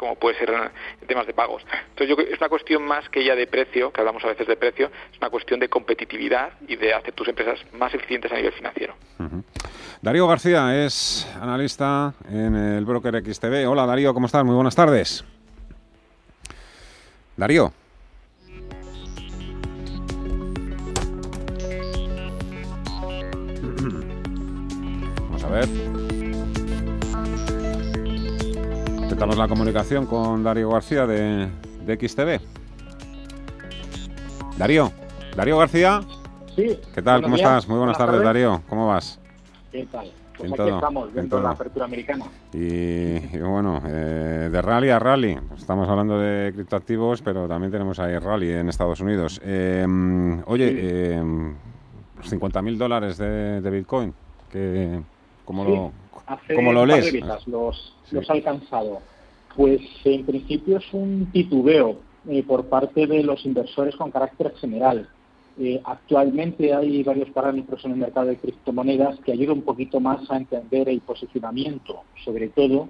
como puede ser en temas de pagos. Entonces yo es una cuestión más que ya de precio, que hablamos a veces de precio, es una cuestión de competitividad y de hacer tus empresas más eficientes a nivel financiero. Darío García es analista en el broker XTB. Hola Darío, ¿cómo estás? Muy buenas tardes. Darío. Vamos a ver. Intentamos la comunicación con Darío García de, de XTV. Darío. Darío García. Sí. ¿Qué tal? ¿Cómo estás? Muy buenas, tardes, Darío. ¿Cómo vas? ¿Qué tal? Pues aquí estamos, dentro de la apertura americana. Y, bueno, eh, de rally a rally. Estamos hablando de criptoactivos, pero también tenemos ahí rally en Estados Unidos. Eh, oye, eh, 50.000 dólares de, Bitcoin, que, ¿cómo, lo, ¿cómo lo lees? los, los ha alcanzado. Pues en principio es un titubeo eh, por parte de los inversores con carácter general. Eh, actualmente hay varios parámetros en el mercado de criptomonedas que ayudan un poquito más a entender el posicionamiento, sobre todo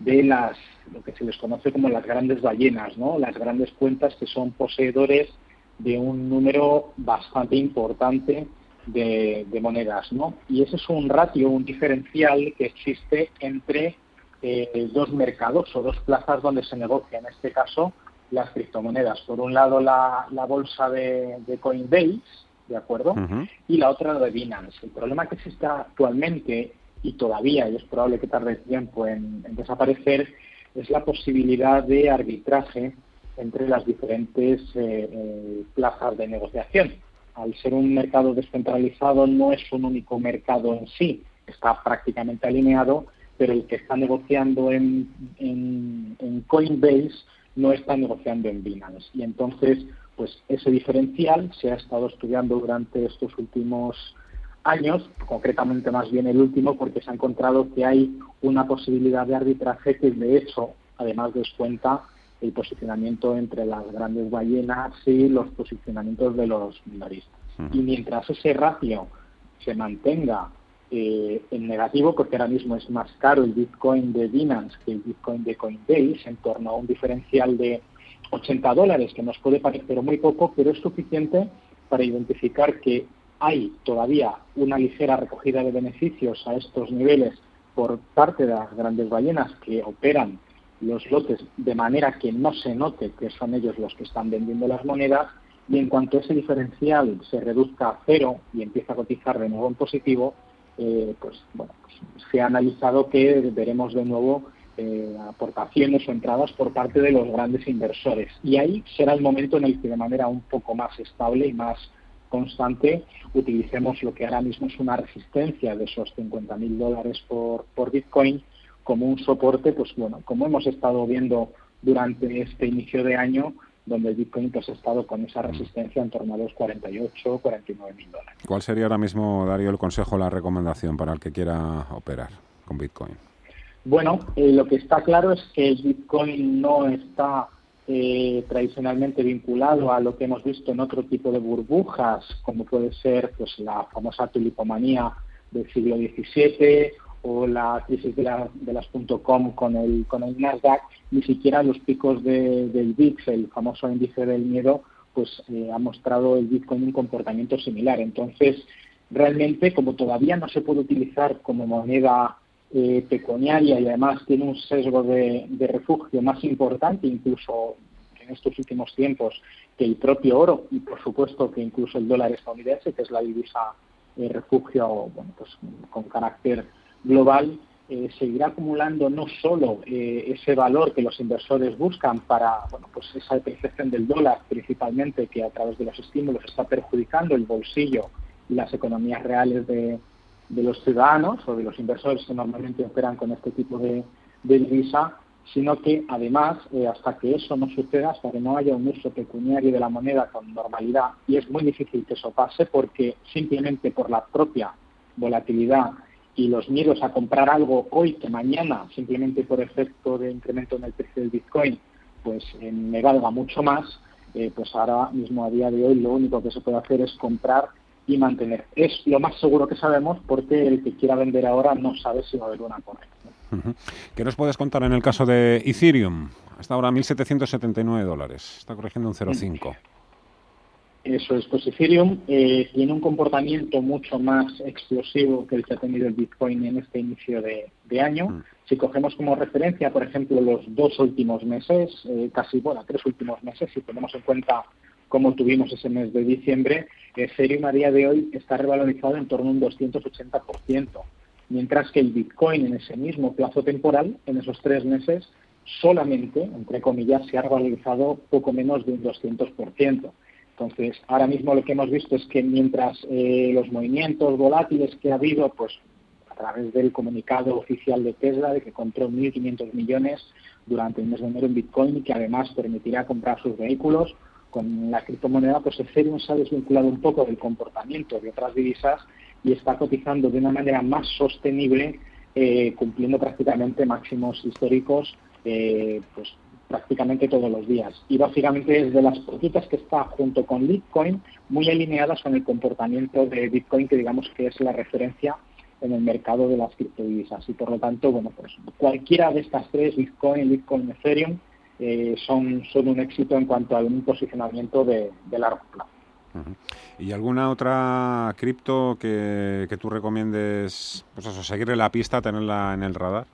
de las lo que se les conoce como las grandes ballenas, ¿no? Las grandes cuentas que son poseedores de un número bastante importante de, monedas, ¿no? Y ese es un ratio, un diferencial que existe entre eh, dos mercados o dos plazas donde se negocia, en este caso, las criptomonedas. Por un lado, la, bolsa de, Coinbase, ¿de acuerdo? Y la otra, la de Binance. El problema que existe actualmente, y todavía, y es probable que tarde tiempo en, desaparecer, es la posibilidad de arbitraje entre las diferentes eh, eh, plazas de negociación. Al ser un mercado descentralizado, no es un único mercado en sí, está prácticamente alineado, pero el que está negociando en, en Coinbase no está negociando en Binance. Y entonces, pues ese diferencial se ha estado estudiando durante estos últimos años, concretamente más bien el último, porque se ha encontrado que hay una posibilidad de arbitraje que de hecho además descuenta el posicionamiento entre las grandes ballenas y los posicionamientos de los minoristas. Y mientras ese ratio se mantenga eh, en negativo porque ahora mismo es más caro el Bitcoin de Binance que el Bitcoin de Coinbase, en torno a un diferencial de 80 dólares, que nos puede parecer muy poco, pero es suficiente para identificar que hay todavía una ligera recogida de beneficios a estos niveles por parte de las grandes ballenas que operan los lotes de manera que no se note que son ellos los que están vendiendo las monedas y en cuanto ese diferencial se reduzca a cero y empieza a cotizar de nuevo en positivo, eh, pues bueno, pues, se ha analizado que veremos de nuevo eh, aportaciones o entradas por parte de los grandes inversores. Y ahí será el momento en el que de manera un poco más estable y más constante utilicemos lo que ahora mismo es una resistencia de esos 50.000 dólares por, por Bitcoin como un soporte, pues bueno, como hemos estado viendo durante este inicio de año, donde el Bitcoin pues, ha estado con esa resistencia en torno a los 48, 49 mil dólares. ¿Cuál sería ahora mismo, Darío, el consejo, la recomendación para el que quiera operar con Bitcoin? Bueno, eh, lo que está claro es que el Bitcoin no está eh, tradicionalmente vinculado a lo que hemos visto en otro tipo de burbujas, como puede ser pues la famosa tulipomanía del siglo XVII o la crisis de, las .com con el, con el Nasdaq, ni siquiera los picos del VIX, el famoso índice del miedo, pues eh, ha mostrado el Bitcoin un comportamiento similar. Entonces, realmente, como todavía no se puede utilizar como moneda eh, pecuniaria y además tiene un sesgo de, refugio más importante, incluso en estos últimos tiempos, que el propio oro y, por supuesto, que incluso el dólar estadounidense, que es la divisa eh, refugio bueno, pues, con carácter global eh, seguirá acumulando no solo eh, ese valor que los inversores buscan para bueno, pues esa depreciación del dólar principalmente que a través de los estímulos está perjudicando el bolsillo y las economías reales de, los ciudadanos o de los inversores que normalmente operan con este tipo de, divisa, sino que además, eh, hasta que eso no suceda, hasta que no haya un uso pecuniario de la moneda con normalidad, y es muy difícil que eso pase porque simplemente por la propia volatilidad y los miedos a comprar algo hoy que mañana, simplemente por efecto de incremento en el precio del Bitcoin, pues eh, me valga mucho más, eh, pues ahora mismo a día de hoy lo único que se puede hacer es comprar y mantener. Es lo más seguro que sabemos porque el que quiera vender ahora no sabe si va a haber una corrección. ¿Qué nos puedes contar en el caso de Ethereum? Hasta ahora 1.779 dólares. Está corrigiendo un 0,5. Eso es, pues Ethereum eh, tiene un comportamiento mucho más explosivo que el que ha tenido el Bitcoin en este inicio de, año. Mm. Si cogemos como referencia, por ejemplo, los dos últimos meses, eh, casi, bueno, tres últimos meses, si tenemos en cuenta cómo tuvimos ese mes de diciembre, Ethereum a día de hoy está revalorizado en torno a un 280%, mientras que el Bitcoin en ese mismo plazo temporal, en esos tres meses, solamente, entre comillas, se ha revalorizado poco menos de un 200%. Entonces, ahora mismo lo que hemos visto es que mientras eh, los movimientos volátiles que ha habido, pues a través del comunicado oficial de Tesla de que compró 1.500 millones durante el mes de enero en Bitcoin y que además permitirá comprar sus vehículos, con la criptomoneda, pues Ethereum se ha desvinculado un poco del comportamiento de otras divisas y está cotizando de una manera más sostenible, eh, cumpliendo prácticamente máximos históricos eh, pues prácticamente todos los días. Y básicamente es de las poquitas que está junto con Bitcoin muy alineadas con el comportamiento de Bitcoin, que digamos que es la referencia en el mercado de las criptodivisas. Y por lo tanto, bueno, pues cualquiera de estas tres, Bitcoin, Bitcoin, Ethereum, eh, son, son un éxito en cuanto a un posicionamiento de, largo plazo. ¿Y alguna otra cripto que, que tú recomiendes, pues eso, seguirle la pista, tenerla en el radar?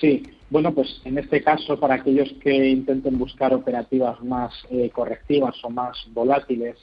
Sí, bueno, pues en este caso, para aquellos que intenten buscar operativas más eh, correctivas o más volátiles,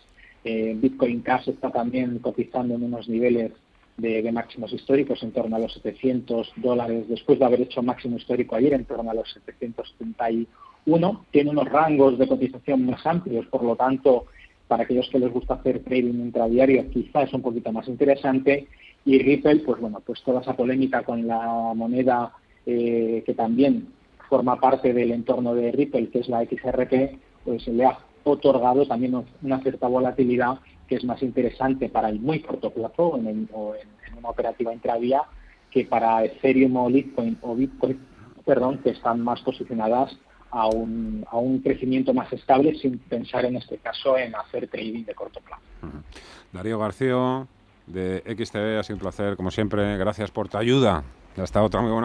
eh, Bitcoin Cash está también cotizando en unos niveles de, máximos históricos en torno a los 700 dólares, después de haber hecho máximo histórico ayer en torno a los 771. Tiene unos rangos de cotización más amplios, por lo tanto, para aquellos que les gusta hacer trading intradiario, quizás es un poquito más interesante. Y Ripple, pues bueno, pues toda esa polémica con la moneda eh, que también forma parte del entorno de Ripple, que es la XRP, pues le ha otorgado también una cierta volatilidad que es más interesante para el muy corto plazo en, o en, una operativa intradía que para Ethereum o Bitcoin, o Bitcoin perdón, que están más posicionadas a un, a un crecimiento más estable sin pensar en este caso en hacer trading de corto plazo. Darío García de XTV, ha sido un placer como siempre. Gracias por tu ayuda. Hasta otra muy buena